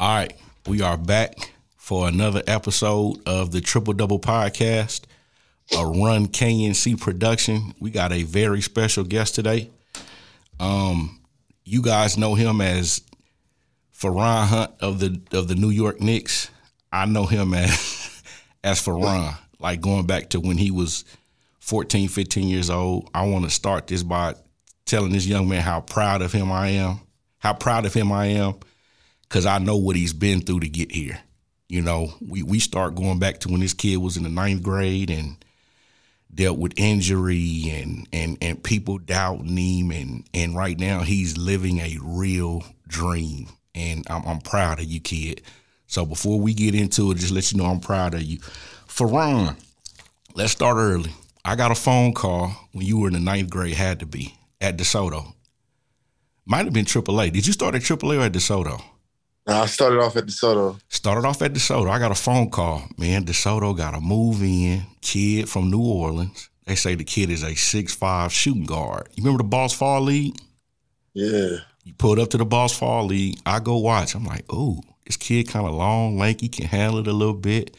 All right, we are back for another episode of the Triple Double Podcast, a Run KNC production. We got a very special guest today. Um, you guys know him as Feron Hunt of the of the New York Knicks. I know him as as Feron, like going back to when he was 14, 15 years old. I want to start this by telling this young man how proud of him I am, how proud of him I am, because I know what he's been through to get here. You know, we, we start going back to when this kid was in the ninth grade and dealt with injury and and and people doubting him. And and right now he's living a real dream. And I'm, I'm proud of you kid. So before we get into it just let you know i'm proud of you. Feron, let's start early. I got a phone call when you were in the ninth grade had to be at desoto. Might have been aaa did you start at aaa or at desoto I started off at DeSoto. Started off at DeSoto. I got a phone call. Man, DeSoto got a move in kid from New Orleans. They say the kid is a six five shooting guard. You remember the Boss Fall League? Yeah. You pulled up to the Boss Fall League. I go watch. I'm like, oh, this kid kind of long, lanky, can handle it a little bit,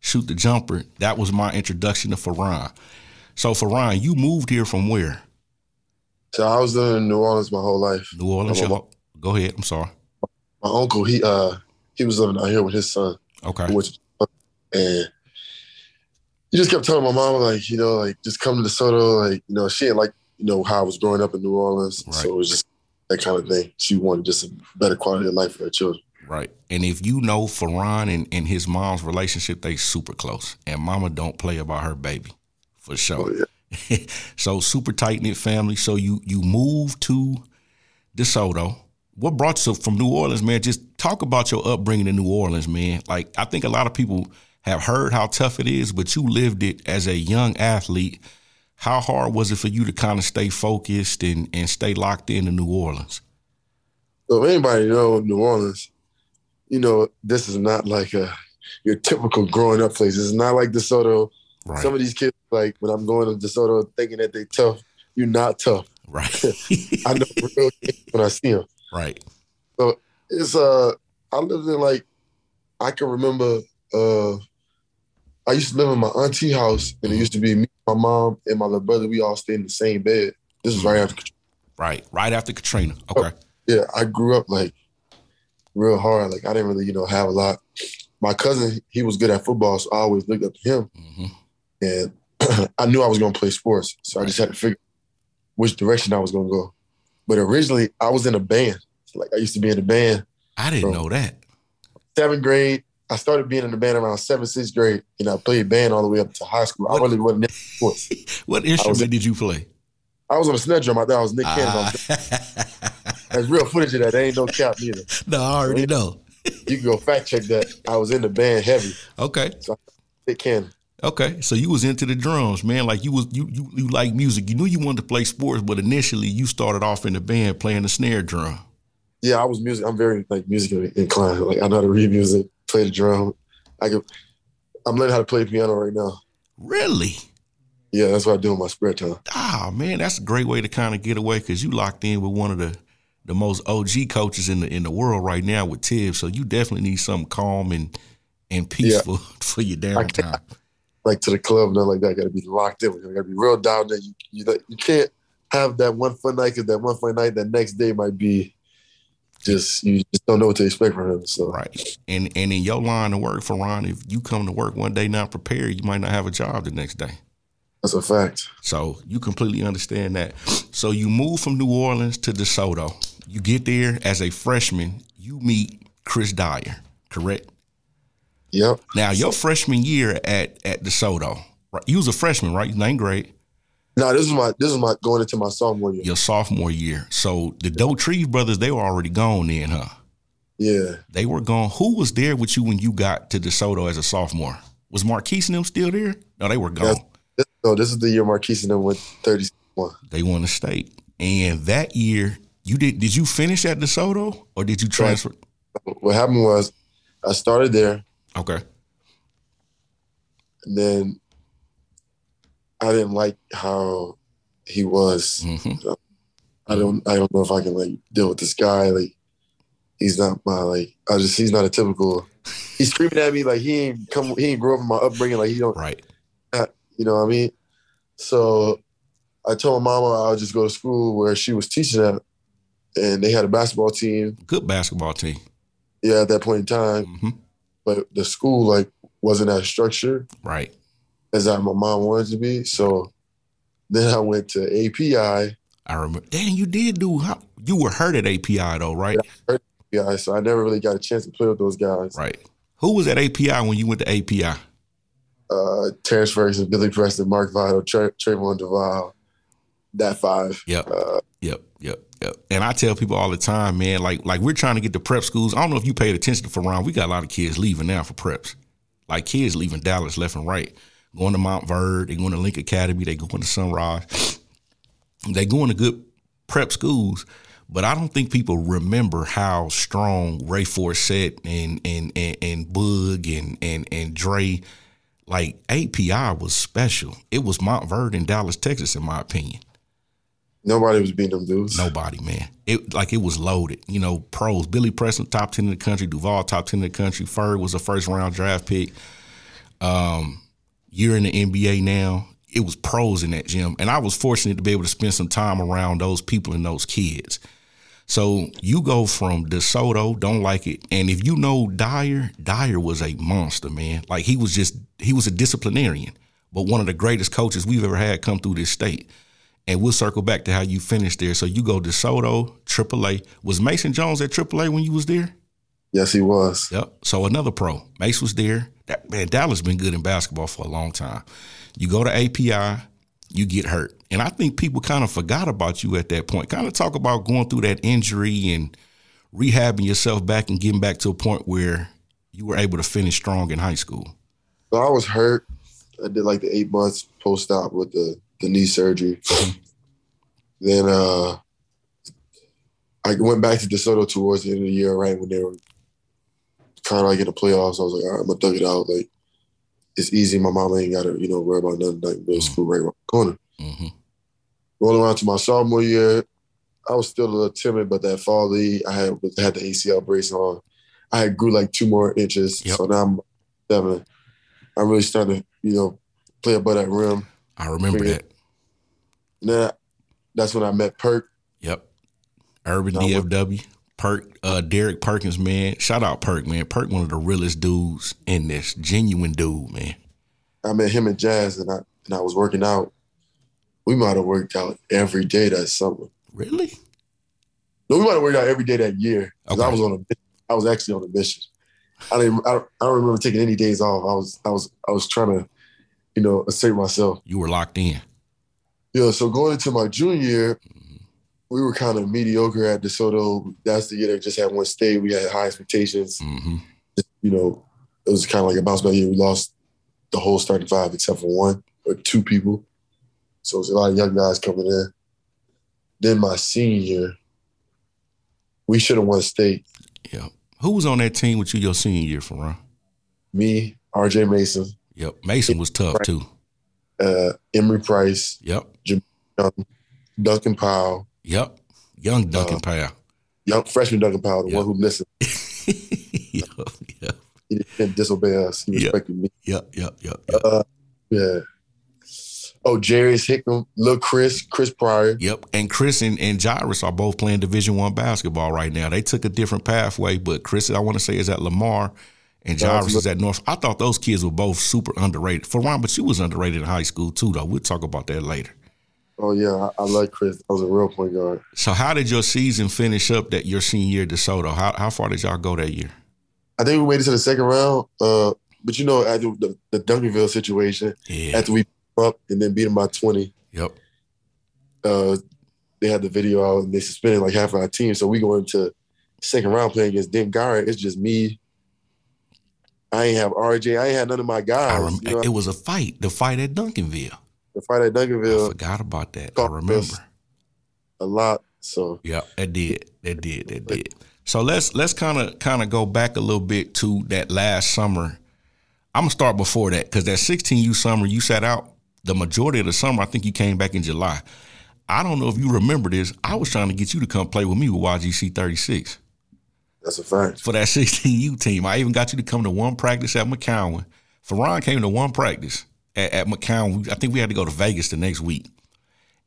shoot the jumper. That was my introduction to Feron. So Feron, you moved here from where? So I was living in New Orleans my whole life. New Orleans. Go ahead. I'm sorry. My uncle, he uh he was living out here with his son. Okay. Which and he just kept telling my mom like, you know, like just come to DeSoto, like, you know, she ain't like, you know, how I was growing up in New Orleans. Right. So it was just that kind of thing. She wanted just a better quality of life for her children. Right. And if you know Feron and, and his mom's relationship, they super close. And mama don't play about her baby. For sure. Oh, yeah. so super tight knit family. So you you move to DeSoto. What brought you from New Orleans, man? Just talk about your upbringing in New Orleans, man. Like I think a lot of people have heard how tough it is, but you lived it as a young athlete. How hard was it for you to kind of stay focused and, and stay locked into New Orleans? So if anybody know New Orleans, you know, this is not like a your typical growing up place. It's not like DeSoto. Right. Some of these kids, like when I'm going to DeSoto thinking that they tough, you're not tough. right. I know real kids when I see them. Right. So it's uh I lived in like I can remember uh I used to live in my auntie house and it used to be me, my mom, and my little brother. We all stayed in the same bed. This is right after Right. Right after Katrina. Okay. yeah, I grew up like real hard. Like I didn't really, you know, have a lot. My cousin, he was good at football, so I always looked up to him. hmm And I knew I was gonna play sports. So I just had to figure which direction I was gonna go. But originally I was in a band. Like I used to be in a band. I didn't know that. seventh grade. I started being in the band around seventh, sixth grade, and I played band all the way up to high school. I What- really wasn't sports. What instrument did you play? I was on a snare drum. I thought I was Nick Cannon. Ah. There's real footage of that. There ain't no cap neither. no, I already know. You can go fact check that. I was in the band heavy. Okay. Nick Cannon. Okay. So you was into the drums, man. Like you was you you you like music. You knew you wanted to play sports, but initially you started off in the band playing the snare drum. Yeah, I was music. I'm very like music inclined. Like I know how to read music, play the drum. I can. I'm learning how to play piano right now. Really? Yeah, that's what I do in my spare time. Ah, man, that's a great way to kind of get away because you locked in with one of the the most OG coaches in the in the world right now with Thibs. So you definitely need something calm and and peaceful for your downtime. Like to the club, nothing like that. Got to be locked in. We got to be real down there. You you, you can't have that one fun night because that one fun night, that next day might be just you just don't know what to expect from him. So Right. And and in your line of work Feron, if you come to work one day not prepared, you might not have a job the next day. that's a fact. So you completely understand that. So you move from New Orleans to DeSoto. You get there as a freshman, you meet Chris Dyer, correct? Yep. Now your freshman year at at DeSoto, right? You was a freshman, right? Ninth grade. No, this is my this is my going into my sophomore year. Your sophomore year. So the Doe Trees brothers, they were already gone then, huh? Yeah. They were gone. Who was there with you when you got to DeSoto as a sophomore? Was Marquise and them still there? No, they were gone. This, no, this is the year Marquise and them went 31. They won the state. And that year, you did did you finish at DeSoto or did you transfer? What happened was I started there Okay. and then I didn't like how he was. hmm I don't I don't know if I can like deal with this guy. Like he's not my like. I just he's not a typical. He's screaming at me like he ain't come. He ain't grow up in my upbringing. Like he don't. Right. You know what I mean? So I told my mama I would just go to school where she was teaching at, and they had a basketball team. Good basketball team. Yeah, at that point in time, hmm but the school like wasn't as structured Right. as I, my mom wanted to be. So then I went to API. I remember. Damn, you did do. How, you were hurt at API though, right? Yeah, so I never really got a chance to play with those guys. Right. Who was at API when you went to API? Uh, Terrence Ferguson, Billy Preston, Mark Vital, Tra- Trevon Duval, that five. Yep. Uh, Yep, yep, yep. And I tell people all the time, man, like like we're trying to get the prep schools. I don't know if you paid attention to Feron. We got a lot of kids leaving now for preps. Like kids leaving Dallas left and right. Going to Montverde, they going to Link Academy, they going to Sunrise. They going to good prep schools, but I don't think people remember how strong Ray Forsett and and and, and Boog and and and Dre, like API was special. It was Montverde and Dallas, Texas, in my opinion. Nobody was beating them dudes. Nobody, man. It like it was loaded. You know, pros. Billy Preston, top ten in the country. Duval, top ten in the country. Ferg was a first round draft pick. Um, you're in the NBA now. It was pros in that gym, and I was fortunate to be able to spend some time around those people and those kids. So you go from DeSoto, don't like it, and if you know Dyer, Dyer was a monster, man. Like he was just he was a disciplinarian, but one of the greatest coaches we've ever had come through this state. And we'll circle back to how you finished there. So you go DeSoto, AAA. Was Mason Jones at AAA when you was there? Yes, he was. Yep. So another pro. Mace was there. That, man, Dallas been good in basketball for a long time. You go to API, you get hurt. And I think people kind of forgot about you at that point. Kind of talk about going through that injury and rehabbing yourself back and getting back to a point where you were able to finish strong in high school. So I was hurt. I did like the eight months post op with the, the knee surgery. then uh, I went back to DeSoto towards the end of the year, right when they were kind of like in the playoffs. I was like, all right, I'm gonna thug it out. Like it's easy. My mama ain't got to you know worry about nothing. Like middle school right around the corner. hmm Rolling around to my sophomore year, I was still a little timid, but that fall league, I had had the ACL brace on. I had grew like two more inches, Yep. so now I'm seven. I'm really starting to you know play above that rim. I remember that. Now, that's when I met Perk. Yep. Urban No, what- DFW. Perk, uh, Derek Perkins, man. Shout out Perk, man. Perk, one of the realest dudes in this. Genuine dude, man. I met him in Jazz, and I and I was working out. We might have worked out every day that summer. Really? No, we might have worked out every day that year. 'cause I Okay. was on a, I was actually on a mission. I didn't. I don't, I don't remember taking any days off. I was. I was. I was trying to, you know, assert myself. You were locked in. Yeah. So going into my junior year, we were kind of mediocre at DeSoto. That's the year that just had one state. We had high expectations. hmm You know, it was kind of like a bounce back year. We lost the whole starting five except for one or two people. So it was a lot of young guys coming in. Then my senior year, we should have won state. Yeah. Who was on that team with you your senior year, Feron? Me, R.J. Mason, Yep. Mason was tough too. Uh, Emery Price, Yep. Young, Duncan Powell, Yep. Young Duncan Uh, Powell. young freshman Duncan Powell, the Yeah. one who listened. yep. Yep. He didn't disobey us. He respected me. Yep. Yep. Yep. Yep. Uh, yeah. Oh, Jarius Hickam, Lil Chris, Chris Pryor. Yep. And Chris and, and Jairus are both playing Division One basketball right now. They took a different pathway, but Chris, I want to say, is at Lamar, and Jarvis is at North. I thought those kids were both super underrated. Feron, but you was underrated in high school too, though. We'll talk about that later. Oh yeah, I, I like Chris. I was a real point guard. So, how did your season finish up that your senior year at DeSoto? How how far did y'all go that year? I think we made it to the second round. Uh, but you know, after the, the Duncanville situation, Yeah. after we up and then beat them by twenty, Yep. uh, they had the video out and they suspended like half of our team. So we go into second round playing against Dent Garrett. It's just me. I ain't have RJ. I ain't had none of my guys. rem- you know, it was a fight, the fight at Duncanville. the fight at Duncanville. I forgot about that. I remember. a lot. So Yeah, that did. That did. That did. So let's let's kind of kind of go back a little bit to that last summer. I'm gonna start before that because that 16U summer you sat out the majority of the summer. I think you came back in July. I don't know if you remember this. I was trying to get you to come play with me with YGC 36. That's a fact. for that 16U team. I even got you to come to one practice at McCowan. Feron came to one practice at, at McCowan. I think we had to go to Vegas the next week.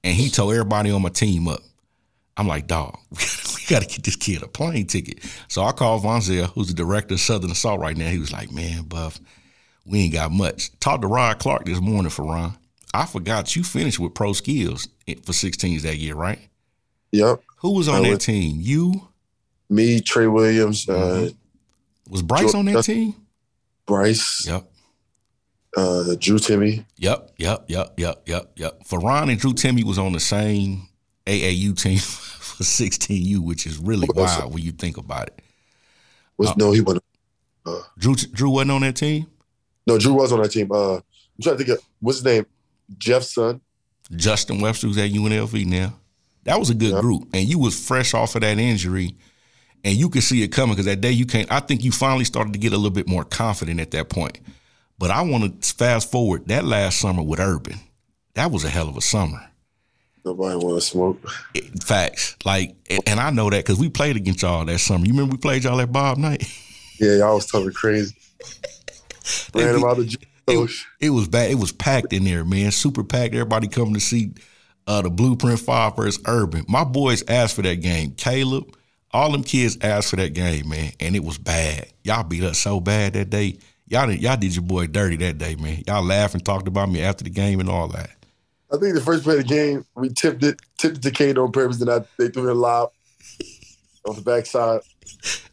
And he told everybody on my team up. I'm like, dog, we got to get this kid a plane ticket. So I called Von Zell, who's the director of Southern Assault right now. He was like, man, Buff, we ain't got much. Talked to Rod Clark this morning Feron. I forgot you finished with pro skills for 16s that year, right? Yep. Who was on that team? You? Me, Trey Williams, Mhm. uh, Was Bryce on that team? Bryce, Yep. uh, Drew Timme. Yep, yep, yep, yep, yep, yep. Feron and Drew Timme was on the same AAU team for 16U, which is really else? wild when you think about it. Was Uh, no, he wasn't. Drew Drew wasn't on that team. No, Drew was on that team. Uh, I'm trying to think of what's his name. Jeff's son. Justin Webster was at UNLV now. That was a good Yep. group, and you was fresh off of that injury, and you can see it coming because that day you can't. I think you finally started to get a little bit more confident at that point. But I want to fast forward that last summer with Urban. That was a hell of a summer. Nobody want to smoke. It- facts, like, and- I know that because we played against y'all that summer. You remember we played y'all at Bob Night? Yeah, y'all was talking crazy. Ran him out the it, it was bad. It was packed in there, man. Super packed. Everybody coming to see uh, the Blueprint Five versus Urban. My boys asked for that game. Caleb, all them kids asked for that game, man, and it was bad. Y'all beat us so bad that day. Y'all did, y'all did your boy dirty that day, man. Y'all laughed and talked about me after the game and all that. I think the first play of the game, we tipped it, tipped it to Kane on purpose, and I, they threw it live on the backside.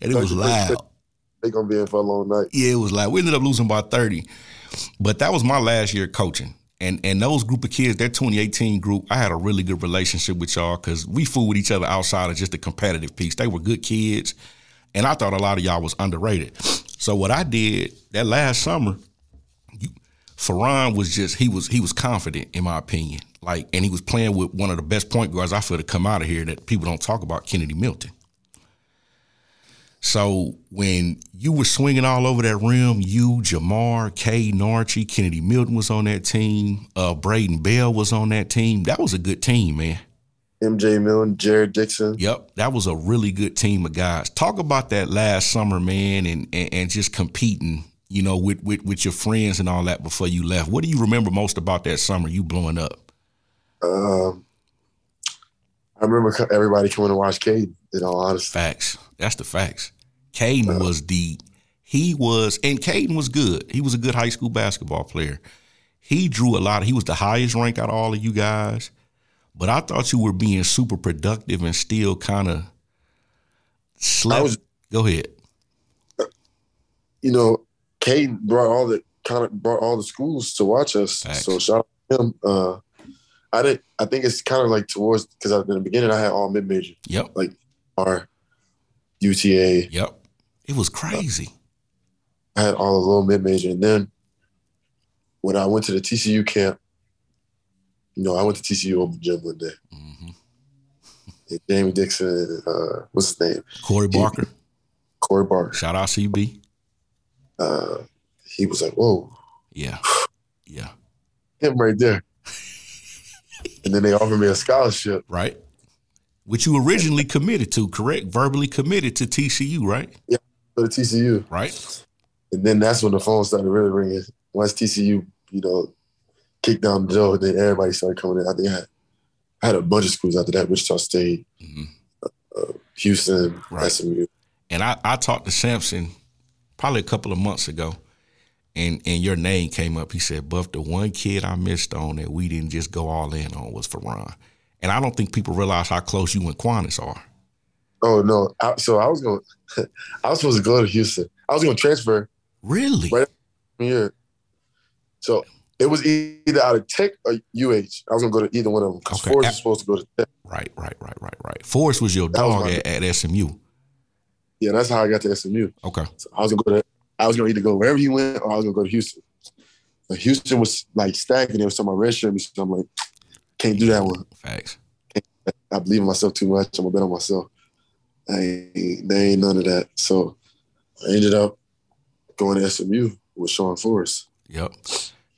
And it was loud. They gonna be in for a long night. Yeah, it was like we ended up losing by 30. But that was my last year coaching. And and those group of kids, that 2018 group, I had a really good relationship with y'all because we fooled with each other outside of just the competitive piece. They were good kids. And I thought a lot of y'all was underrated. So what I did that last summer, you, Feron was just he was he was confident in my opinion. Like and he was playing with one of the best point guards I feel to come out of here that people don't talk about, Kennedy Milton. So when you were swinging all over that rim, you, Jamar, Kay, Narchi, Kennedy Milton was on that team. Uh, Braden Bell was on that team. That was a good team, man. MJ Milne, Jared Dixon. Yep, that was a really good team of guys. Talk about that last summer, man, and and, and just competing, you know, with, with with your friends and all that before you left. What do you remember most about that summer? You blowing up? Um, I remember everybody coming to watch Cade. In all honesty, Facts. That's the facts. Caden was the he was and Caden was good. He was a good high school basketball player. He drew a lot. He was the highest rank out of all of you guys. But I thought you were being super productive and still kind of slept. I was, Go ahead. you know, Cade brought all the kind of brought all the schools to watch us. Facts. So shout out to him. Uh, I didn't. I think it's kind of like towards because in the beginning I had all mid major, Yep. Like our UTA. Yep. It was crazy. I had all the low mid major, and then when I went to the TCU camp, you know, I went to TCU over gym one day. hmm And Jamie Dixon, uh, what's his name? Corey Barker. Corey Barker. Shout out to CB. Uh, he was like, "Whoa, Yeah. Yeah. him right there." and then they offered me a scholarship. Right. Which you originally committed to, correct? Verbally committed to TCU, right? For the TCU. Right. And then that's when the phone started really ringing. Once TCU, you know, kicked down the door, then everybody started coming in. I think I had, I had a bunch of schools after that: Wichita State, hmm Houston, Right. SMU. And I, I talked to Sampson probably a couple of months ago, and and your name came up. He said, "Buff, the one kid I missed on that we didn't just go all in on was Feron." And I don't think people realize how close you and Quannas are. Oh no! I, so I was going, I was supposed to go to Houston. I was going to transfer Really? Right. here. So it was either out of Tech or UH. I was going to go to either one of them because Okay. Forrest was supposed to go to Tech. Right, right, right, right, right. Forrest was your That dog my- at, at SMU. Yeah, that's how I got to SMU. Okay. So I was gonna go to. I was gonna either go wherever he went, or I was gonna go to Houston. But Houston was like stacked, and they was talking about red shirt. So I'm like, can't do that one. Facts. I believe in myself too much. I'm gonna bet on myself. I ain't, there ain't none of that. So I ended up going to SMU with Sean Forrest. Yep.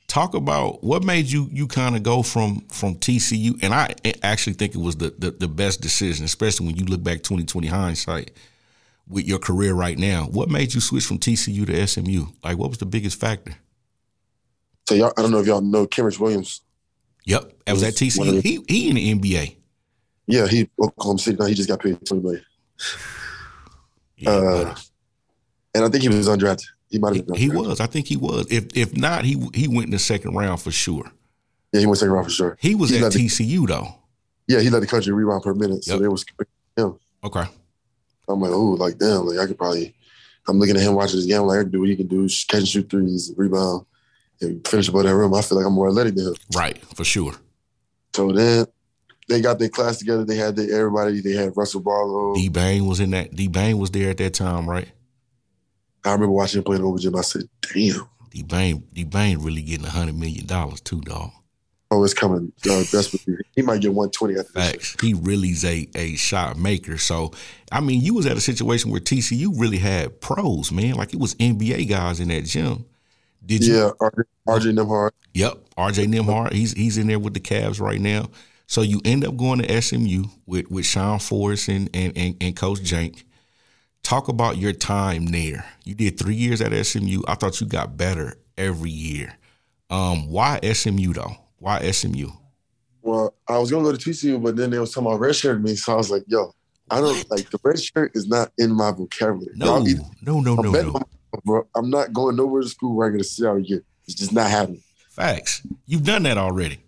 Talk about what made you you kind of go from from TCU, and I actually think it was the, the the best decision, especially when you look back 2020 hindsight. with your career right now. What made you switch from TCU to SMU? Like, what was the biggest factor? So y'all, I don't know if y'all know Kenrich Williams. Yep, that was at TCU. He he in the NBA. Yeah, he Oklahoma City. Now he just got paid twenty million. Yeah, Uh, and I think he was undrafted. He might have been. he was. I think he was. If if not, he he went in the second round for sure. Yeah, he went second round for sure. He was He at led the- TCU though. Yeah, he led the country rebound per minute. So Yep. they was. Him. Okay. I'm like, oh, like damn, like I could probably. I'm looking at him watching this game. Like I can do what he can do, catch and shoot threes, rebound, and finish above that rim. I feel like I'm more athletic than him. Right, for sure. So then they got their class together. They had their, everybody. They had Russell Barlow. D Bang was in that. D Bang was there at that time, right? I remember watching him playing over gym. I said, damn, D Bang, D Bang really getting a hundred million dollars too, dog. oh, it's coming. Uh, desperately. He might get 120 after this. Facts. He really's a a shot maker. So, I mean, you was at a situation where TCU really had pros, man. Like it was NBA guys in that gym. Did you? Yeah, RJ, RJ Nembhard. Yep. RJ Nembhard. He's he's in there with the Cavs right now. So you end up going to SMU with with Sean Forrest and and and, and Coach Jank. Talk about your time there. You did three years at SMU. I thought you got better every year. Um, why SMU though? Why SMU? Well, I was gonna go to TCU, but then they was talking about red shirt me, so I was like, yo, I don't like the red shirt is not in my vocabulary. No, either- no, no, no, no. bro. I'm not going nowhere to school where I get to sit out again. It's just not happening. Facts. You've done that already,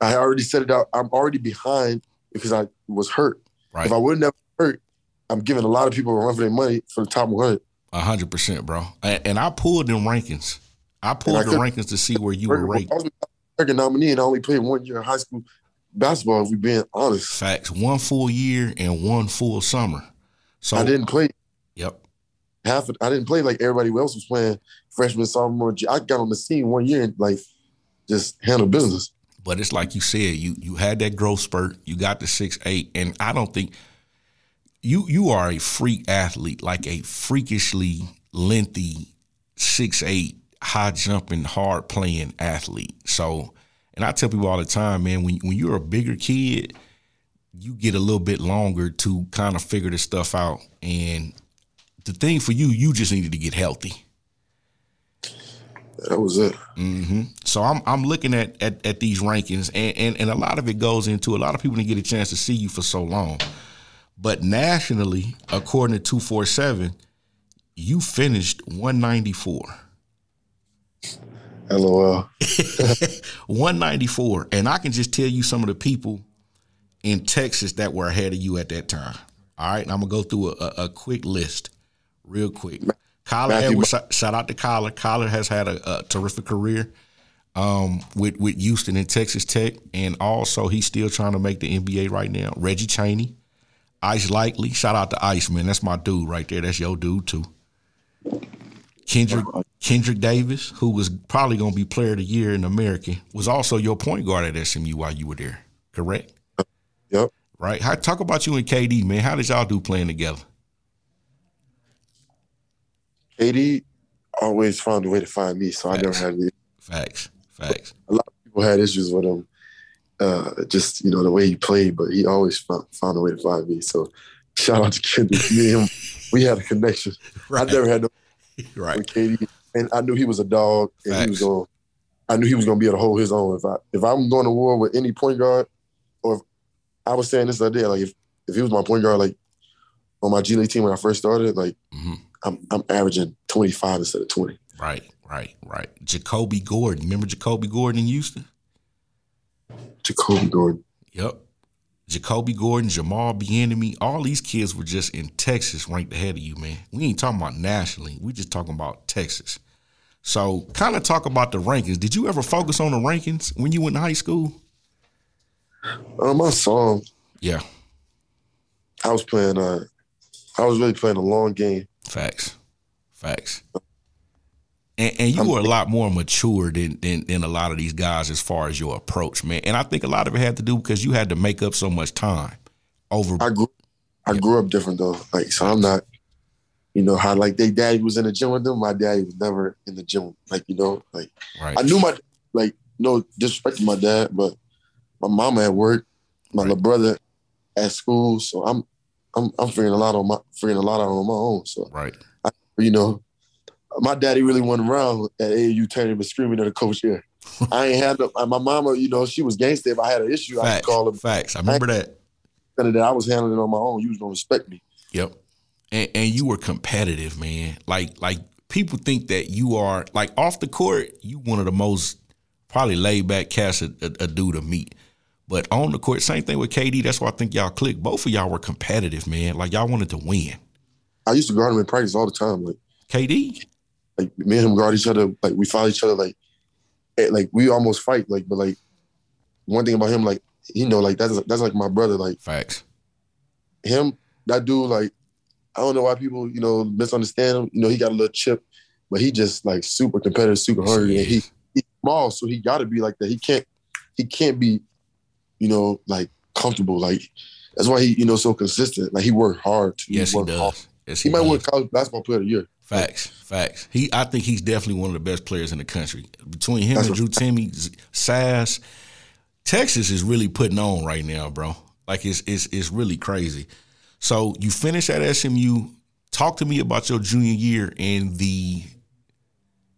I already set it out. I'm already behind because I was hurt. right? If I wouldn't have hurt, I'm giving a lot of people a run for their money for the top 100. A hundred percent, bro. And, I pulled them rankings. I pulled I the rankings to see where you were I ranked. was an American nominee and I only played one year of high school basketball. If we being honest, Facts. One full year and one full summer. So I didn't play Yep. half. Of, I didn't play like everybody else was playing freshman, sophomore. I got on the scene one year and like just handle business. But it's like you said, you you had that growth spurt, you got the six eight, and I don't think you you are a freak athlete, like a freakishly lengthy six eight, high jumping, hard playing athlete. So, and I tell people all the time, man, when when you're a bigger kid, you get a little bit longer to kind of figure this stuff out. And the thing for you, you just needed to get healthy. That was it. hmm So I'm I'm looking at at, at these rankings, and, and and a lot of it goes into a lot of people didn't get a chance to see you for so long, but nationally, according to two four seven, you finished one ninety four. LOL. 194. And I can just tell you some of the people in Texas that were ahead of you at that time. All right. And I'm going to go through a, a, quick list real quick. Kyler Matthew Edwards, shout- shout out to Kyler. Kyler has had a, a terrific career um, with, with Houston and Texas Tech. And also, he's still trying to make the NBA right now. Reggie Cheney, Ice Likely. Shout out to Ice, man. That's my dude right there. That's your dude, too. Kendrick Kendrick Davis, who was probably going to be Player of the Year in America, was also your point guard at SMU while you were there. Correct? Yep. Right. How, talk about you and KD, man. How did y'all do playing together? KD always found a way to find me, so I never had any. Facts. Facts. A lot of people had issues with him, uh, just you know the way he played, but he always found, found a way to find me. So shout out to Kendrick. Me and him, we had a connection. I never had no Right. with KD, and I knew he was a dog, and he was going. I knew he was going to be able to hold his own. If I if I'm going to war with any point guard, or if, I was saying this the other day, like if if he was my point guard, like on my G League team when I first started, like hmm I'm I'm averaging 25 instead of 20. Right. Right. Right. Jacoby Gordon. Remember Jacoby Gordon in Houston? Jacoby Gordon. Yep. Jacoby Gordon, Jamal Bieniemy, all these kids were just in Texas ranked ahead of you, man. We ain't talking about nationally. We just talking about Texas. So kind of talk about the rankings. Did you ever focus on the rankings when you went to high school? Um, I saw him. Yeah. I was playing. Uh, I was really playing a long game. Facts. Facts. And, and you were a lot more mature than, than than a lot of these guys as far as your approach, man. And I think a lot of it had to do because you had to make up so much time over. I grew. I grew up different though. Like so, I'm not. You know how like they daddy was in the gym with them. My daddy was never in the gym. Like you know, like right. I knew my like no disrespect to my dad, but my mama at work, my Right. little brother at school. So I'm I'm I'm figuring a lot on my figuring a lot out on my own. So Right. you know, my daddy really went around at AAU tournament screaming at the coach here. I ain't had no, my mama, you know, she was gangster. If I had an issue, I Facts. could call her. Facts. I remember that. That I was handling it on my own. You was gonna respect me. Yep. And and you were competitive, man. Like like people think that you are like off the court, you one of the most probably laid back cats a, a, a dude to meet. But on the court, same thing with KD. That's why I think y'all clicked. Both of y'all were competitive, man. Like y'all wanted to win. I used to guard him in practice all the time. Like KD, like me and him guard each other. Like we follow each other. Like eh, like we almost fight. Like but like one thing about him, like you know, like that's that's like my brother. Like facts. him, that dude, like, I don't know why people, you know, misunderstand him. You know, he got a little chip, but he just like super competitive, super hungry. and he he's small, so he gotta be like that. He can't he can't be, you know, like comfortable. Like that's why he, you know, so consistent. Like he worked hard too. Yes, he hard. does. Yes, He, he, might does. win college basketball player of the year. Facts, facts. He, I think he's definitely one of the best players in the country. Between him That's and Drew Timme, Sass, Texas is really putting on right now, bro. Like it's it's it's really crazy. So you finish at SMU. Talk to me about your junior year and the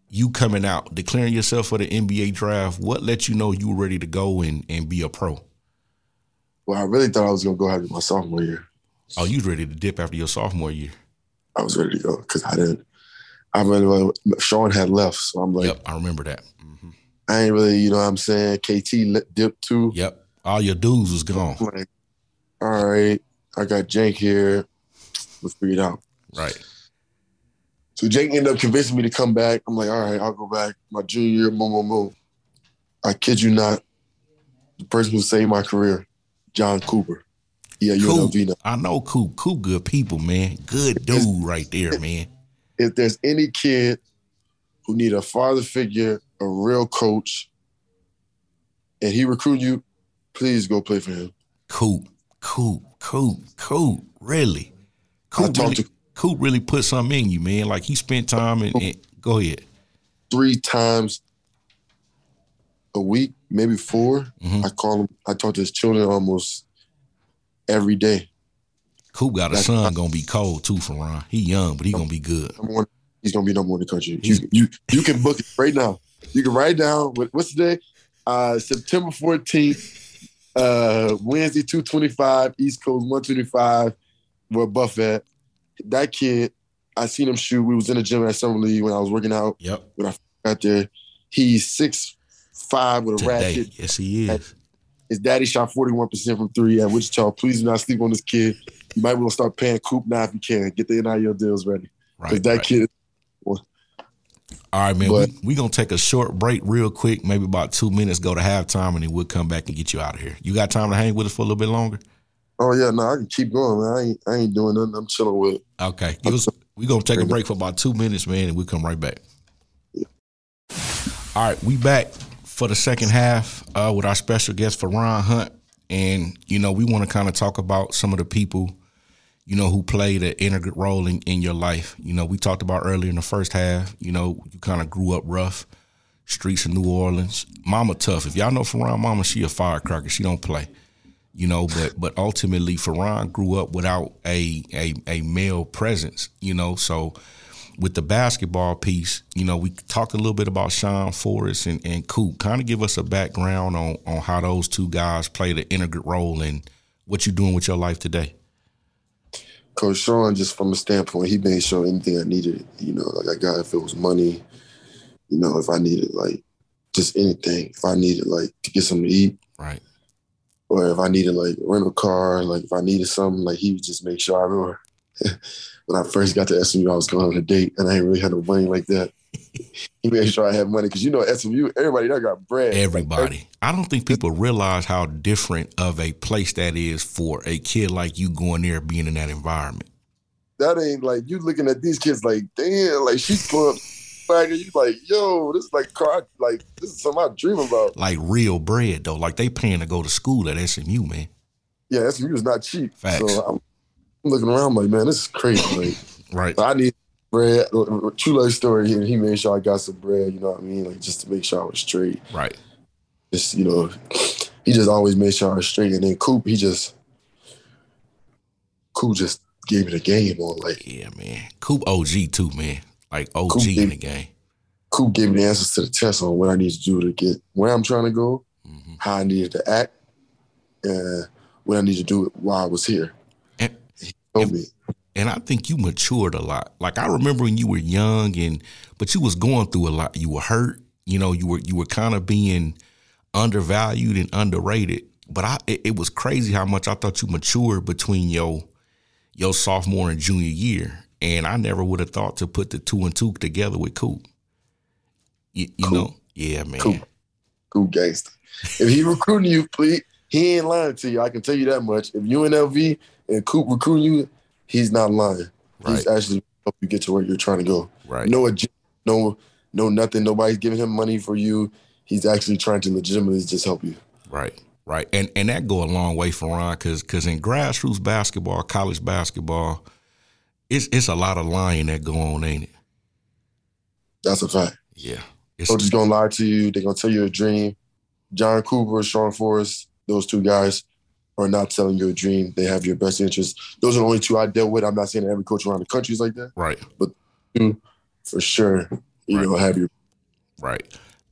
you coming out, declaring yourself for the NBA draft. What let you know you were ready to go and and be a pro? Well, I really thought I was gonna go after my sophomore year. Oh, you ready to dip after your sophomore year. I was ready to go because I didn't. I remember Sean had left, so I'm like, yep, I remember that. hmm I ain't really, you know what I'm saying? KT dipped too. Yep, all your dudes was gone. Like, all right, I got Jake here. Let's figure it out. Right. So Jake ended up convincing me to come back. I'm like, all right, I'll go back. My junior year, boom, boom, boom. I kid you not, the person who saved my career, John Cooper. Yeah, Cool. UNLV now. I know Coop. Coop good people, man. Good dude right there, man. If there's any kid who need a father figure, a real coach, and he recruit you, please go play for him. Coop. Coop. Coop. Coop. Really. Coop really, to Coop really put something in you, man. Like he spent time and, and go ahead. three times a week, maybe 4 Mhm. I call him. I talk to his children almost every day. Coop got a That's- son gonna be cold too Feron. He young, but he gonna be good. One, he's gonna be number one in the country. You, you you can book it right now. You can write down what's the day? Uh, September fourteenth, uh, Wednesday two twenty five, East Coast one twenty five. Where Buff at? That kid, I seen him shoot. We was in the gym at Summer League when I was working out. Yep. When I got there, he's six five with a Today. ratchet. Yes, he is. His daddy shot 41% from three at Wichita. Please do not sleep on this kid. You might want to start paying Coop now if you can. Get the NIL deals ready. Because Right. that right. kid, All right, man. but- we we gonna take a short break real quick, maybe about two minutes, go to halftime, and then we'll come back and get you out of here. You got time to hang with us for a little bit longer? oh yeah, no, I can keep going, man. I ain't, I ain't doing nothing. I'm chilling with it. Okay. Give us, we gonna take a break for about two minutes, man, and we'll come right back. All right, we back for the second half uh, with our special guest Feron Hunt. And, you know, we want to kind of talk about some of the people, you know, who played an integral role in, in your life. You know, we talked about earlier in the first half, you know, you kind of grew up rough, streets of New Orleans. Mama tough. If y'all know Feron Mama, she a firecracker. She don't play you know but but ultimately Feron grew up without a, a a male presence you know so with the basketball piece you know we talked a little bit about Sean Forrest and, and Coop. Kind of give us a background on on how those two guys played an integral role in what you're doing with your life today. Coach Sean, just from a standpoint, he made sure anything I needed, you know, like I got if it was money, you know, if I needed like just anything, if I needed like to get something to eat, right. Or if I needed like rent a car, like if I needed something, like he would just make sure I remember. when I first got to SMU, I was going on a date and I ain't really had no money like that. he made sure I had money because you know SMU, everybody there got bread. everybody I don't think people realize how different of a place that is for a kid like you going there being in that environment that ain't like you looking at these kids like, damn, like she's up back and you like, yo, this is like car, like this is something I dream about. like real bread though like they paying to go to school at SMU man Yeah, SMU is not cheap. Facts. So looking around like, man, this is crazy. Like, right I need bread. True life story. He, he made sure I got some bread. You know what I mean? Like just to make sure I was straight. right Just you know, he just always made sure I was straight. And then Coop, he just Coop just gave me the game on like Yeah, man. Coop OG too, man. Like OG Coop in gave- the game. Coop gave me the answers to the test on what I need to do to get where I'm trying to go, hmm how I needed to act, and what I need to do while I was here. And and I think you matured a lot. Like I remember when you were young and but you was going through a lot. You were hurt. You know, you were you were kind of being undervalued and underrated. But I it, it was crazy how much I thought you matured between your your sophomore and junior year. And I never would have thought to put the two and two together with Coop. You, you know? Yeah, man. Coop. Coop gangster. If he recruiting you, please, he ain't lying to you. I can tell you that much. If UNLV and Coop recruiting you, he's not lying. He's actually help you get to where you're trying to go. Right. No, no, no, nothing. Nobody's giving him money for you. He's actually trying to legitimately just help you. Right, right, and and that go a long way Feron because because in grassroots basketball, college basketball, it's it's a lot of lying that go on, ain't it? That's a fact. Yeah, it's Coach is gonna lie to you. They're gonna tell you a dream. John Cooper, Sean Forrest, those two guys are not telling you a dream. They have your best interest. Those are the only two I dealt with. I'm not saying every coach around the country is like that. right, But mm, For sure, you Right. know, have your right.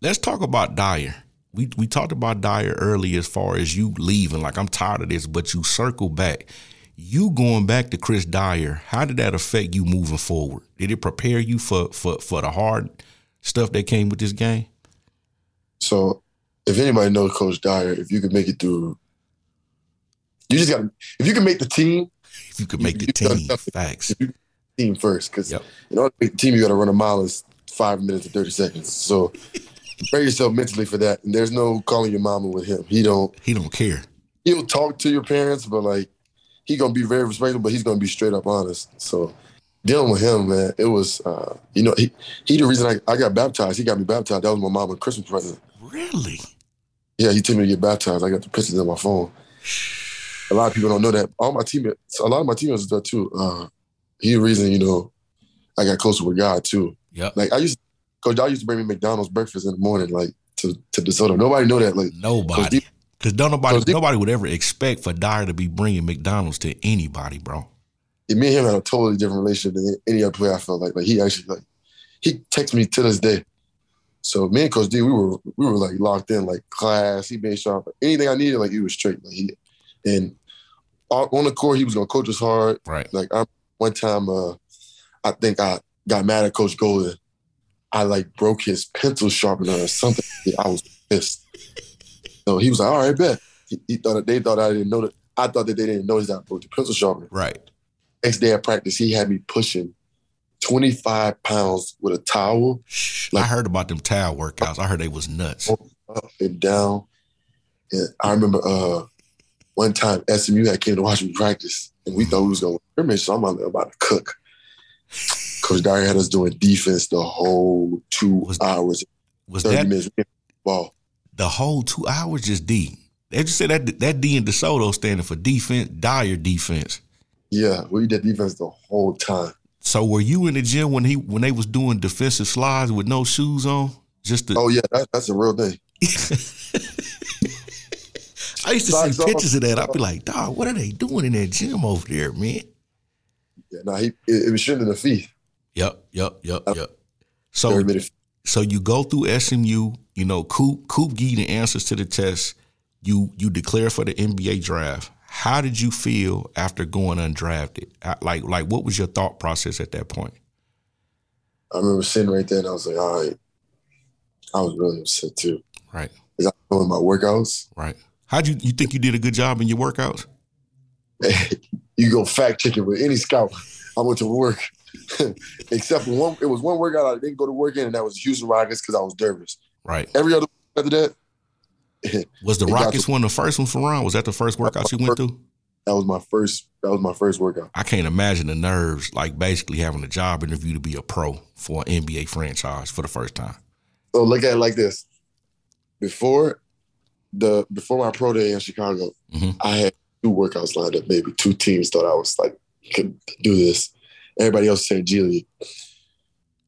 Let's talk about Dyer. We we talked about Dyer early as far as you leaving. Like I'm tired of this, but you circle back. You going back to Chris Dyer. How did that affect you moving forward? Did it prepare you for for for the hard stuff that came with this game? So, if anybody knows Coach Dyer, if you could make it through, you just got to. If you can make the team, If you can make the You team, something. facts. team first, because Yep. in order to make the team, you got to run a mile in five minutes and thirty seconds. So, prepare yourself mentally for that. And there's no calling your mama with him. He don't. He don't care. He'll talk to your parents, but like he gonna be very respectful, but he's gonna be straight up honest. So. Dealing with him, man, it was, uh, you know, he he the reason I, I got baptized. He got me baptized. That was my mama's Christmas present. Really? Yeah, he told me to get baptized. I got the pictures on my phone. A lot of people don't know that. All my teammates, a lot of my teammates do that too. Uh, he reason, you know, I got closer with God too. Yeah. Like I used, Coach, I used to bring me McDonald's breakfast in the morning, like to to DeSoto. Nobody know that. Like Nobody. Because don't nobody D- nobody would ever expect for Dyer to be bringing McDonald's to anybody, bro. me and him had a totally different relationship than any other player. I felt like like he actually like he texts me to this day. So me and Coach D, we were we were like locked in, like class. He made sure anything I needed, like he was straight. Like he and on the court, he was gonna coach us hard. Right. Like I one time, uh, I think I got mad at Coach Golden. I like broke his pencil sharpener or something. I was pissed. So he was like, "All right, bet." He, he thought that they thought I didn't know that. I thought that they didn't notice that I broke the pencil sharpener. Right. Next day at practice, he had me pushing 25 pounds with a towel Like- I heard about them towel workouts. I heard they was nuts. up and down. And I remember uh, one time SMU had came to watch me practice, and we thought we was going to scrimmage, so I'm about to cook. Coach Dyer had us doing defense the whole two Was- hours, Was 30 that minutes. Ball. the whole two hours just D? They just said that that D in DeSoto standing for defense, Dyer defense. Yeah, we did defense the whole time. So were you in the gym when he when they was doing defensive slides with no shoes on? Just to, Oh yeah, that, that's a real thing. I used to see off. pictures of that. I'd be like, dog, what are they doing in that gym over there, man? Yeah, nah, he it, it was shooting the feet. Yep, yep, yep, yep. So so you go through SMU, you know, Coop Coop the answers to the test. You you declare for the NBA draft. How did you feel after going undrafted? Uh, Like like what was your thought process at that point? I remember sitting right there and I was like, all right. I was really upset too. Right, Because I was doing my workouts. right. How'd you you think you did a good job in your workouts? you go fact check it with any scout. I went to work. Except for one, it was one workout I didn't go to work in, and that was Houston Rockets because I was nervous. Right. Every other after that, Was the Rockets one the first one Feron? Was that the first workout you went through? that was my first. That was my first workout. I can't imagine the nerves, like basically having a job interview to be a pro for an NBA franchise for the first time. So look at it like this: before the before my pro day in Chicago, Mhm. I had two workouts lined up. Maybe two teams thought I was like could do this. Everybody else said G League.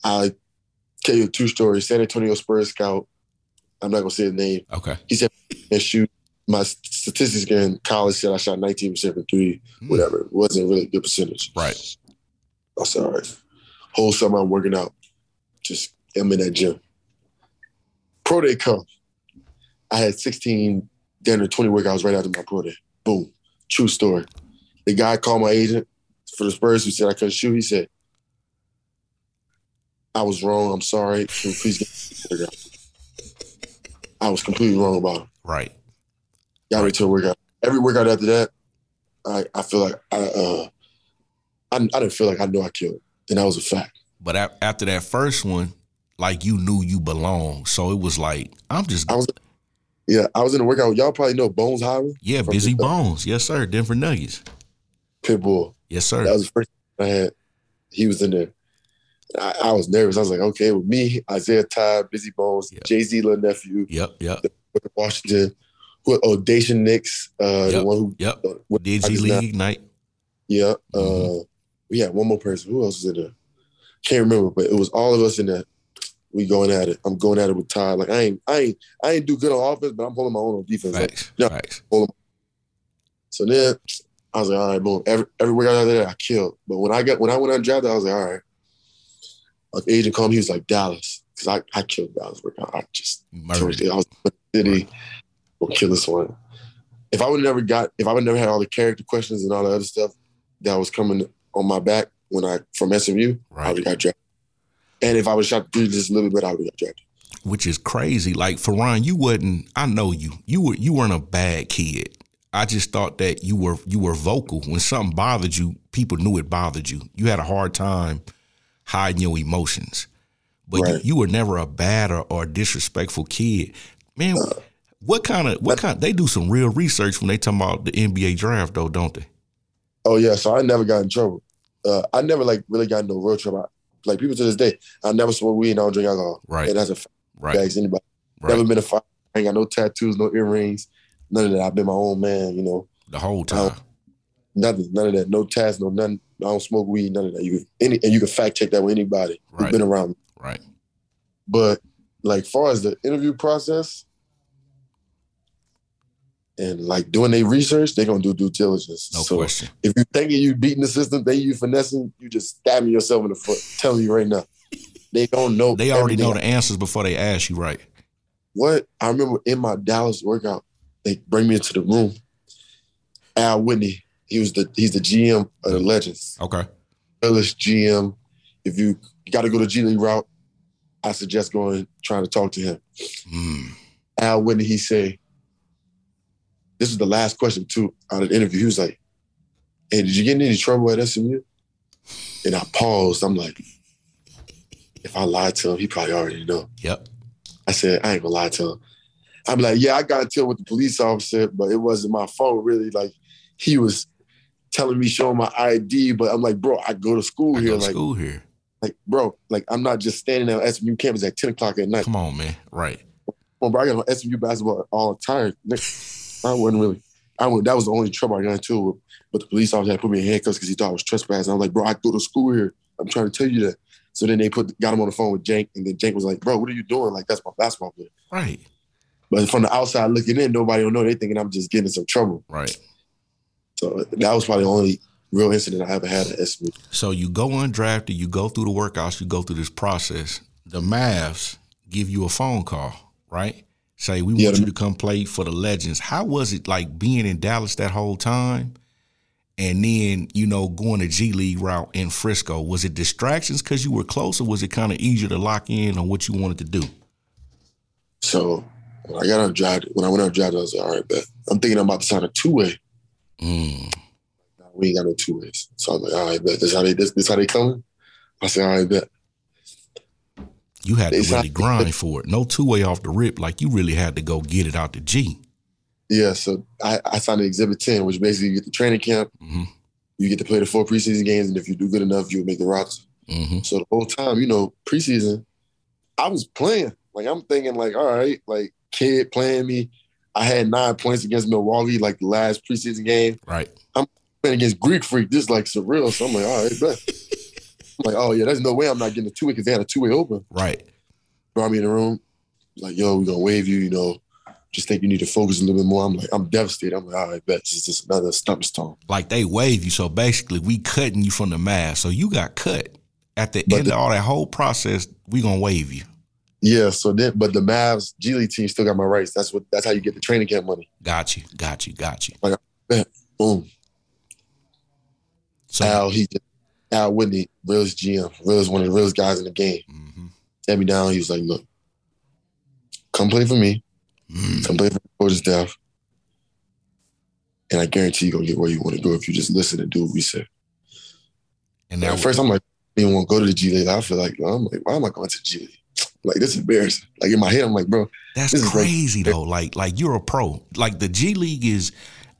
I tell you two stories. San Antonio Spurs scout. I'm not gonna say his name. Okay. He said and shoot. my statistics in college said I shot 19% from three, Mm. whatever. It wasn't really a good percentage. Right. I said, all right. Whole summer I'm working out. Just am in that gym. Pro day come. I had 16, damn 20 workouts right after my pro day. Boom. True story. The guy called my agent for the Spurs who said I couldn't shoot. He said, I was wrong. I'm sorry. Please get? I was completely wrong about him. Right. Got me to a workout. Every workout after that, I, I feel like I uh I, I didn't feel like I knew I killed. And that was a fact. But after that first one, like you knew you belonged. So it was like, I'm just, I was yeah, I was in the workout. Y'all probably know Bones Hyland, yeah, busy bones. Yes, sir. Denver Nuggets. Pitbull. Yes, sir. That was the first I had. He was in there. I, I was nervous. I was like, okay, with me, Isaiah Todd, Busy Bones, Yeah. Jay Z, little nephew, Yep, yep, Washington, who oh Daishen Nix, uh, Yep. the one who yep. uh, with- Digi League night. Yeah. Mhm. Uh, we had one more person. Who else was in there? Can't remember, but it was all of us in there. We going at it. I'm going at it with Todd. Like I ain't, I ain't, I ain't do good on offense, but I'm holding my own on defense. Like, yeah. Facts. so then I was like, all right, boom. Every everywhere out there, I killed. But when I got when I went undrafted, I was like, all right. Like agent called me, he was like Dallas, because I, I killed Dallas. I just Murdered. I was in the city, we'll kill this one. If I would have never got, if I would never had all the character questions and all the other stuff that was coming on my back when I from SMU, I would got drafted. And if I was shot three just a little bit, I would have got drafted. which is crazy. Like Feron, you wasn't. I know you. You were. You weren't a bad kid. I just thought that you were. You were vocal when something bothered you. People knew it bothered you. You had a hard time hiding your emotions, but you, Right. you were never a bad or, or disrespectful kid. Man, what kind of what kind? They do some real research when they talk about the NBA draft, though, don't they? Oh yeah, so I never got in trouble. Uh, I never like really got in no real trouble. Like people to this day, I never smoke weed and I don't drink alcohol. Right. And that's a fact. Right. Ask anybody. Right. Never been a fight. I ain't got no tattoos, no earrings, none of that. I've been my own man, you know. The whole time. Nothing, none of that. No tats, no nothing. I don't smoke weed, none of that. You can any and you can fact check that with anybody who's been around me. Right. But like far as the interview process and like doing their research, they're gonna do due diligence. No so question. if you thinking you beating the system, they you finessing, you just stabbing yourself in the foot. telling you right now. They don't know. They already know the answers before they ask you. Right. What I remember in my Dallas workout, they bring me into the room. Al Whitley, he was the he's the GM of the Legends. Okay. Ellis GM. If you got to go the G League route, I suggest going trying to talk to him. Mm. Al Whitley, he say, this is the last question too out of the interview. He was like, "Hey, did you get in any trouble at SMU?" And I paused. I'm like, if I lied to him, he probably already know. Yep. I said, I ain't gonna lie to him. I'm like, yeah, I got into it with the police officer, but it wasn't my fault, really. Like, he was telling me, showing my ID, but I'm like, bro, I go to school I here. go to like, school here. like, bro, like, I'm not just standing at SMU campus at 10 o'clock at night. Come on, man. Right. On, bro, I got on SMU basketball all the time. I wasn't really, I was, that was the only trouble I got into but the police officer had put me in handcuffs because he thought I was trespassing. I was like, bro, I go to school here. I'm trying to tell you that. So then they put got him on the phone with Jank, and then Jank was like, bro, what are you doing? Like, that's my basketball player. Right. But from the outside looking in, nobody will know. They thinking I'm just getting in some trouble. Right. So that was probably the only real incident I ever had at SMU. So you go undrafted, you go through the workouts, you go through this process. The Mavs give you a phone call, right? Say we Yeah, want you to come play for the Legends. How was it like being in Dallas that whole time? And then, you know, going the G League route in Frisco. Was it distractions because you were close, or was it kind of easier to lock in on what you wanted to do? So when I got undrafted, when I went undrafted, I was like, all right, bet. I'm thinking I'm about to sign a two way. Mm, We ain't got no two ways. So I was like, all right, bet. This how they this, this how they coming? I said, all right, bet. You had to really grind for it. No two way off the rip. Like you really had to go get it out the G. Yeah, so I, I signed the exhibit 10, which basically you get the training camp, hmm you get to play the four preseason games, and if you do good enough, you'll make the roster. hmm So the whole time, you know, preseason, I was playing. Like I'm thinking, like, all right, like kid playing me. I had nine points against Milwaukee, like the last preseason game. Right. I'm playing against Greek Freak, this is like surreal. So I'm like, all right, bet. Like, oh yeah, there's no way I'm not getting a two way because they had a two way open. Right. Brought me in the room, like, yo, we're gonna waive you, you know, just think you need to focus a little bit more. I'm like, I'm devastated. I'm like, all right, bet this is just another stepping stone. Like they wave you, so basically we cutting you from the Mavs. So you got cut at the But end the- of all that whole process. We gonna wave you. Yeah, so then, but the Mavs G League team still got my rights. That's what. That's how you get the training camp money. Got you, got you, got you. Like, Boom. So Al, he just, Al Whitley, realest GM, realest one of the realest guys in the game. Mhm. Sat me down. He was like, "Look, come play for me. Mm. Come play for the coaching staff, and I guarantee you're gonna get where you want to go if you just listen and do what we say." and Now, first, I'm like, I didn't want to go to the G League. I feel like I'm like, why am I going to the G League? Like this is embarrassing. Like in my head, I'm like, bro, That's This is like- crazy though. Like like you're a pro. Like the G League is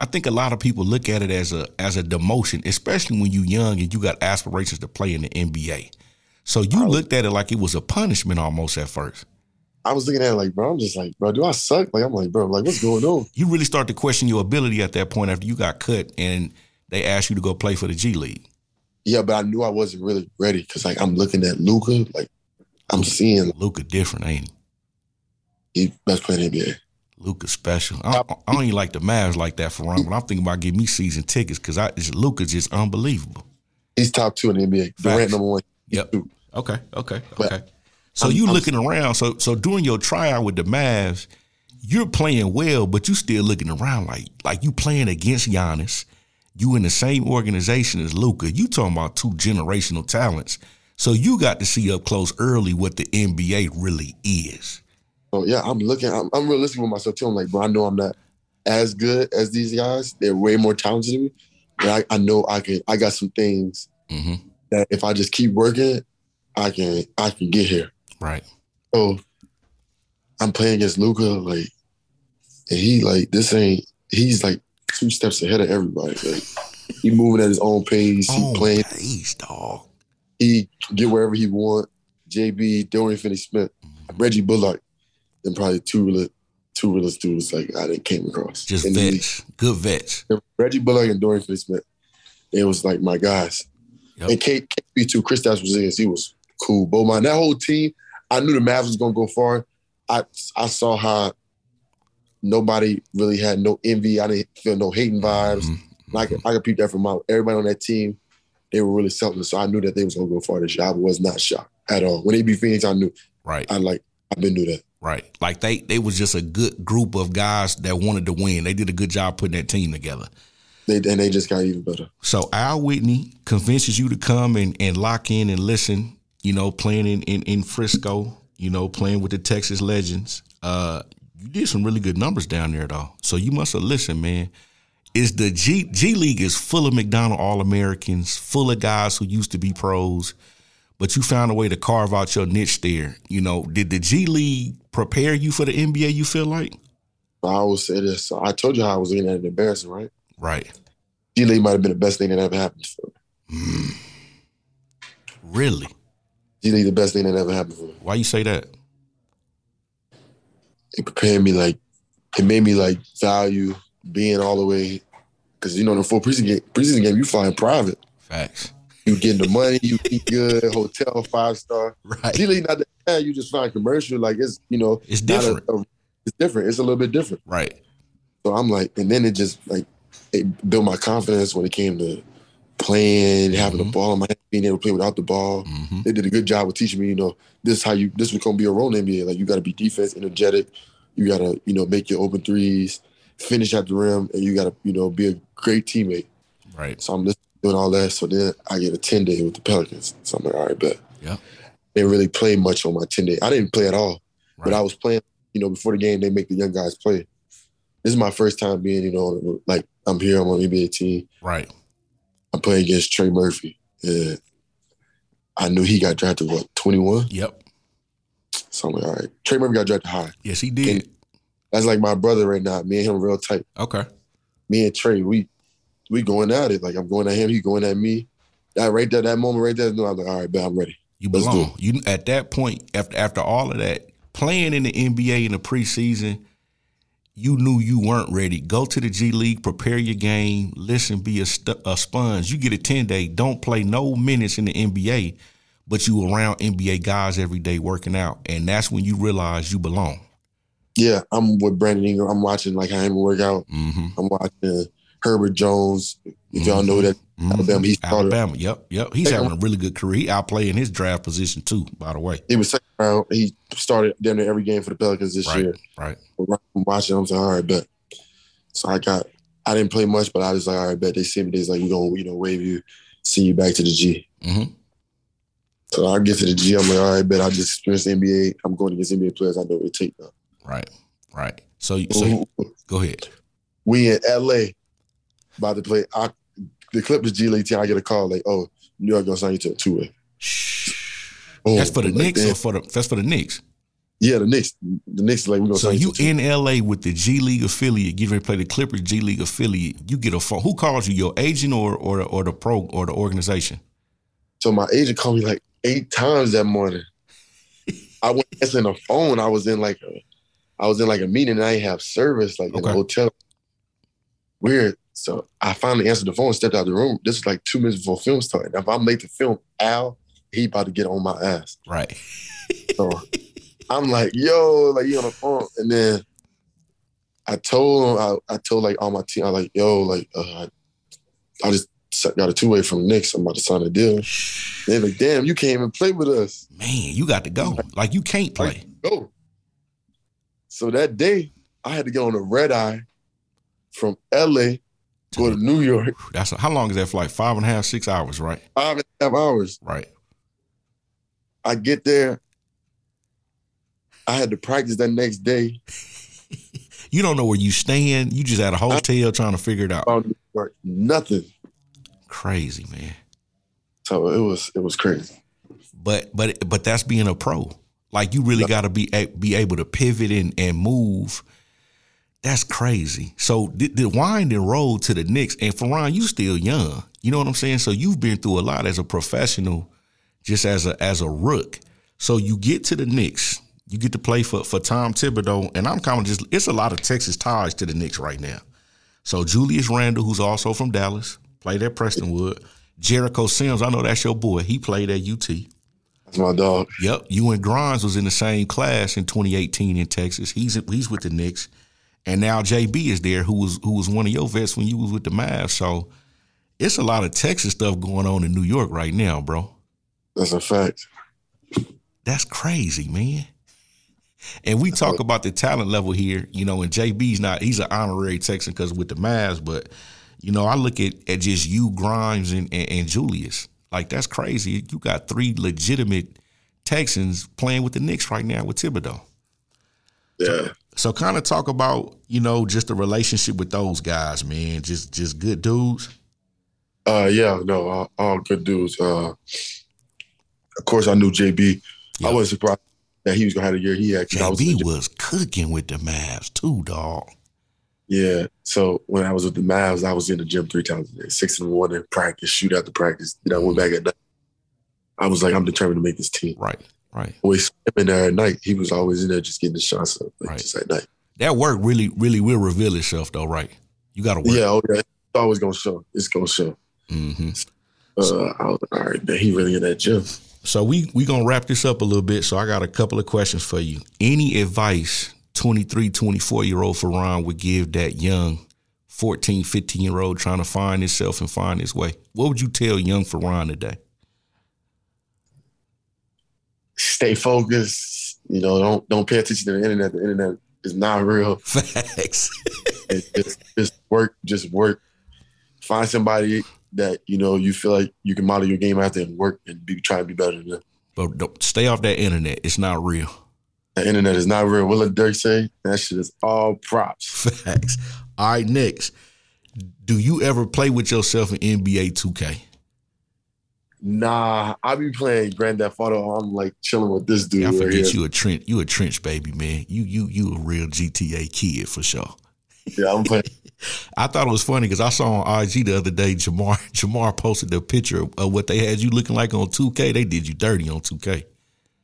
I think a lot of people look at it as a as a demotion, especially when you're young and you got aspirations to play in the NBA. So you looked at it like it was a punishment almost at first. I was looking at it like, bro, I'm just like, bro, do I suck? Like I'm like, bro, like what's going on? You really start to question your ability at that point after you got cut and they asked you to go play for the G League. Yeah, but I knew I wasn't really ready because like I'm looking at Luka, like I'm seeing Luka different, ain't he? he best player in the NBA. Luka special. I don't, I don't even like the Mavs like that Feron, but I'm thinking about getting me season tickets because I Luka's just unbelievable. He's top two in the NBA. Durant Facts. number one. Yep. Two. Okay. Okay. But Okay. So I'm- you I'm- looking around. So so during your tryout with the Mavs, you're playing well, but you still looking around like like you playing against Giannis. You in the same organization as Luka. You talking about two generational talents. So you got to see up close early what the NBA really is. So yeah, I'm looking. I'm, I'm realistic with myself too. I'm like, bro, I know I'm not as good as these guys. They're way more talented than me, but I, I know I can. I got some things hmm that if I just keep working, I can. I can get here. Right. So I'm playing against Luka, like, and he like this ain't. He's like two steps ahead of everybody. Like he moving at his own pace. He Oh, playing. pace, dog. He get wherever he want. JB, Dorian Finney-Smith, Reggie Bullock, and probably two real, two realest dudes like I didn't came across. Just In league. vets. Good vets. Reggie Bullock and Dorian Finney-Smith. It was like my guys. Yep. And K, KB too. Kristaps Porzingis, he was cool. Beaumont, that whole team, I knew the Mavs was gonna go far. I I saw how nobody really had no envy. I didn't feel no hating vibes. Mhm. I could I could peep that from out. Everybody on that team, they were really selfless. So I knew that they was gonna go far this year. I was not shocked at all. When they beat Phoenix, I knew. Right. I like. I've been knew that. Right. Like they they was just a good group of guys that wanted to win. They did a good job putting that team together. They and they just got even better. So Al Whitley convinces you to come and, and lock in and listen, you know, playing in, in, in Frisco, you know, playing with the Texas Legends. Uh you did some really good numbers down there though. So you must have listened, man. Is the G G League is full of McDonald All Americans, full of guys who used to be pros, but you found a way to carve out your niche there. You know, did the G League prepare you for the NBA, you feel like? I always say this. I told you how I was looking at it embarrassing, right? Right. G League might have been the best thing that ever happened for me. Mm. Really? G League the best thing that ever happened for me. Why you say that? It prepared me like it made me like value being all the way because you know the full preseason game, preseason game you fly in private. Facts. You getting the money, you eat good, hotel five star. Right. G League not that bad. You just find commercial like it's you know It's not a- different. a- it's different. It's a little bit different. Right. So I'm like, and then it just like it built my confidence when it came to playing, having the Mhm. ball in my hand, being able to play without the ball. hmm They did a good job of teaching me, you know, this is how you this was gonna be a role in the NBA. Like you gotta be defense, energetic, you gotta, you know, make your open threes, finish at the rim, and you gotta, you know, be a great teammate. Right. So I'm just doing all that. So then I get a 10 day with the Pelicans. So I'm like, all right, bet. Yep. Didn't really play much on my 10 day. I didn't play at all. Right. But I was playing, you know, before the game, they make the young guys play. This is my first time being, you know, like I'm here, I'm on the NBA team. right. I'm playing against Trey Murphy. And I knew he got drafted, what, 21? Yep. So I'm like, all right. Trey Murphy got drafted high. Yes, he did. That's like my brother right now. Me and him real tight. Okay. Me and Trey, we we going at it. Like I'm going at him, he going at me. That right there, that moment right there, no, I'm like, all right, bet I'm ready. You belong. You at that point after after all of that playing in the NBA in the preseason, you knew you weren't ready. Go to the G League, prepare your game, listen, be a, st- a sponge. You get a ten day, don't play no minutes in the NBA, but you around NBA guys every day working out, and that's when you realize you belong. Yeah, I'm with Brandon Ingram. I'm watching like him work out. Mm-hmm. I'm watching Herbert Jones. If y'all know that Mhm. Alabama, he started. Alabama. Yep, yep. He's having a really good career. He outplaying his draft position too. By the way, He was second round. He started damn near every game for the Pelicans this Right. year. right? I'm watching. I'm saying, all right, bet. So I got. I didn't play much, but I was like, all right, bet. They see me this like we gonna you know wave you, see you back to the G. hmm So I get to the G. I'm like, all right, bet. I just experienced the NBA. I'm going against NBA players. I know what it take now. Right, right. So, so go ahead. we in LA about to play. I, the Clippers G League team. I get a call like, oh, New York gonna sign you to a two way. Oh, That's for the like, Knicks damn. or for the that's for the Knicks. Yeah, the Knicks. The Knicks like we gonna So sign you a in LA with the G League affiliate, getting ready to play the Clippers G League affiliate. You get a phone. Who calls you? Your agent or or or the pro or the organization? So my agent called me like eight times that morning. I went answering the phone. I was in like a, I was in like a meeting and I didn't have service like in Okay. the hotel. Weird. So I finally answered the phone, and stepped out of the room. This was like two minutes before film started. Now, if I'm late to film, Al, he about to get on my ass. Right. So I'm like, yo, like you on the phone, and then I told him, I, I told like all my team, I like, yo, like, uh, I just got a two way from Knicks. I'm about to sign a deal. They're like, damn, you can't even play with us. Man, you got to go. Like you can't play. Go. So that day, I had to get on a red eye from LA, go to New York, That's how long is that flight? Five and a half, six hours, right? five and a half hours. Right. I get there. I had to practice that next day. You don't know where you stand. You just at a hotel trying to figure it out. Found New York, nothing. Crazy, man. So it was it was crazy. But but but that's being a pro. Like you really got to be be able to pivot and and move. That's crazy. So the, the wind and roll to the Knicks, and Feron, you still young. You know what I'm saying? So you've been through a lot as a professional, just as a as a rook. So you get to the Knicks, you get to play for for Tom Thibodeau, and I'm kind of just it's a lot of Texas ties to the Knicks right now. So Julius Randle, who's also from Dallas, played at Prestonwood. Jericho Sims, I know that's your boy. He played at UT. That's my dog. Yep, you and Grimes was in the same class in 2018 in Texas. He's he's with the Knicks, and now JB is there, who was who was one of your vets when you was with the Mavs. So it's a lot of Texas stuff going on in New York right now, bro. That's a fact. That's crazy, man. And we talk about the talent level here, you know, and JB's not, he's an honorary Texan because with the Mavs, but, you know, I look at, at just you, Grimes, and, and, and Julius. Like, that's crazy. You got three legitimate Texans playing with the Knicks right now with Thibodeau. Yeah. So kind of talk about, you know, just the relationship with those guys, man. Just just good dudes. Uh yeah, no, all, all good dudes. Uh of course I knew JB. Yeah. I wasn't surprised that he was gonna have the year he had. I was JB was cooking with the Mavs too, dog. yeah. So when I was with the Mavs, I was in the gym three times a day, six in the morning, practice, shoot out after practice. Then I went back at night. I was like, I'm determined to make this team. Right, right. Always in there at night. He was always in there just getting the shots up, like Right. just at night. That work really, really will reveal itself, though, right? You got to work. Yeah, oh yeah. It's always gonna show. It's gonna show. hmm Uh, I was like, all right, man, he really in that gym. So we we gonna wrap this up a little bit. So I got a couple of questions for you. Any advice 23, 24 year old Feron would give that young 14, 15 year old trying to find himself and find his way? What would you tell young Feron today? Stay focused. You know, don't don't pay attention to the internet. The internet is not real. Facts. It- just, just work, just work. Find somebody that you know you feel like you can model your game after and work and be try to be better than them. but don't stay off that internet. It's not real. The internet is not real. What did Dirk say? That shit is all props. Facts. All right, next. Do you ever play with yourself in NBA 2K? Nah, I be playing Grand Theft Auto. I'm like chilling with this dude I right forget here. you a trench you a trench baby, man. You you you a real GTA kid for sure. Yeah, I'm playing. I thought it was funny because I saw on IG the other day Jamar Jamar posted the picture of what they had you looking like on 2K. They did you dirty on 2K.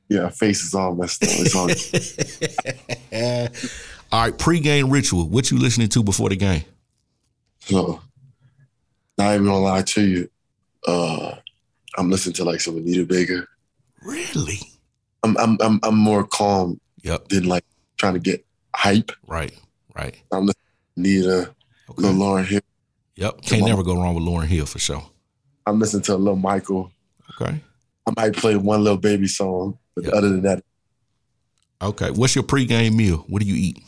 Yeah, face is all messed up. It's all All right, pregame ritual. What you listening to before the game? so. Not even gonna lie to you. Uh, I'm listening to like some Anita Baker. Really? I'm I'm I'm, I'm more calm Yep. than like trying to get hype. Right, right. I'm listening to Nita, Okay. Lil Lauryn Hill. Yep. Can't never go wrong with Lauryn Hill for sure. I'm listening to Lil Michael. Okay. I might play one little baby song, but Yeah. other than that, Okay. What's your pregame meal? What do you eat?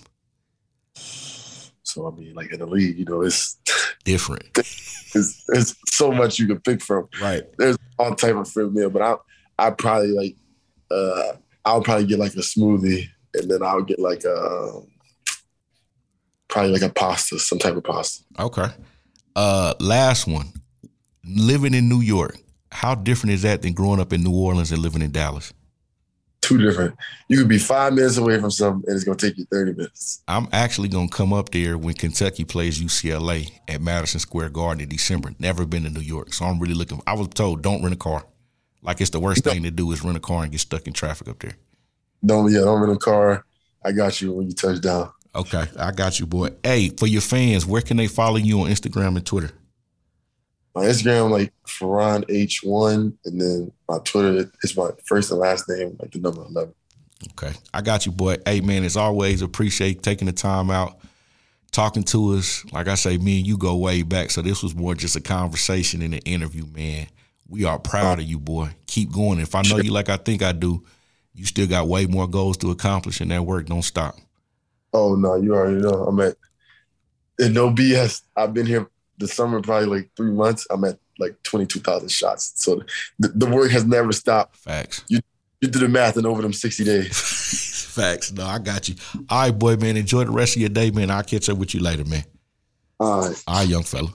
So I mean, like in the league, you know, it's Different. it's, it's so much you can pick from. Right. There's all type of fruit meal, but I I probably like uh I'll probably get like a smoothie, and then I'll get like a probably like a pasta, some type of pasta. Okay. Uh last one. Living in New York. How different is that than growing up in New Orleans and living in Dallas? Two different. You could be five minutes away from something, and it's gonna take you thirty minutes. I'm actually gonna come up there when Kentucky plays UCLA at Madison Square Garden in December. Never been to New York, so I'm really looking. I was told don't rent a car. Like it's the worst thing to do is rent a car and get stuck in traffic up there. Don't yeah, don't rent a car. I got you when you touch down. Okay, I got you, boy. Hey, for your fans, where can they follow you on Instagram and Twitter? My Instagram like Feron H one, and then my Twitter is my first and last name, like the number eleven. Okay, I got you, boy. Hey, man, as always, appreciate taking the time out, talking to us. Like I say, me and you go way back, so this was more just a conversation and an interview, man. We are proud of you, boy. Keep going. If I know you like I think I do, you still got way more goals to accomplish, and that work don't stop. Oh no, you already know. I'm at and no BS. I've been here the summer probably like three months. I'm at like twenty two thousand shots. So the, the work has never stopped. Facts. You do the math and over them sixty days. Facts. No, I got you. All right, boy, man. Enjoy the rest of your day, man. I'll catch up with you later, man. All right. All right, young fella.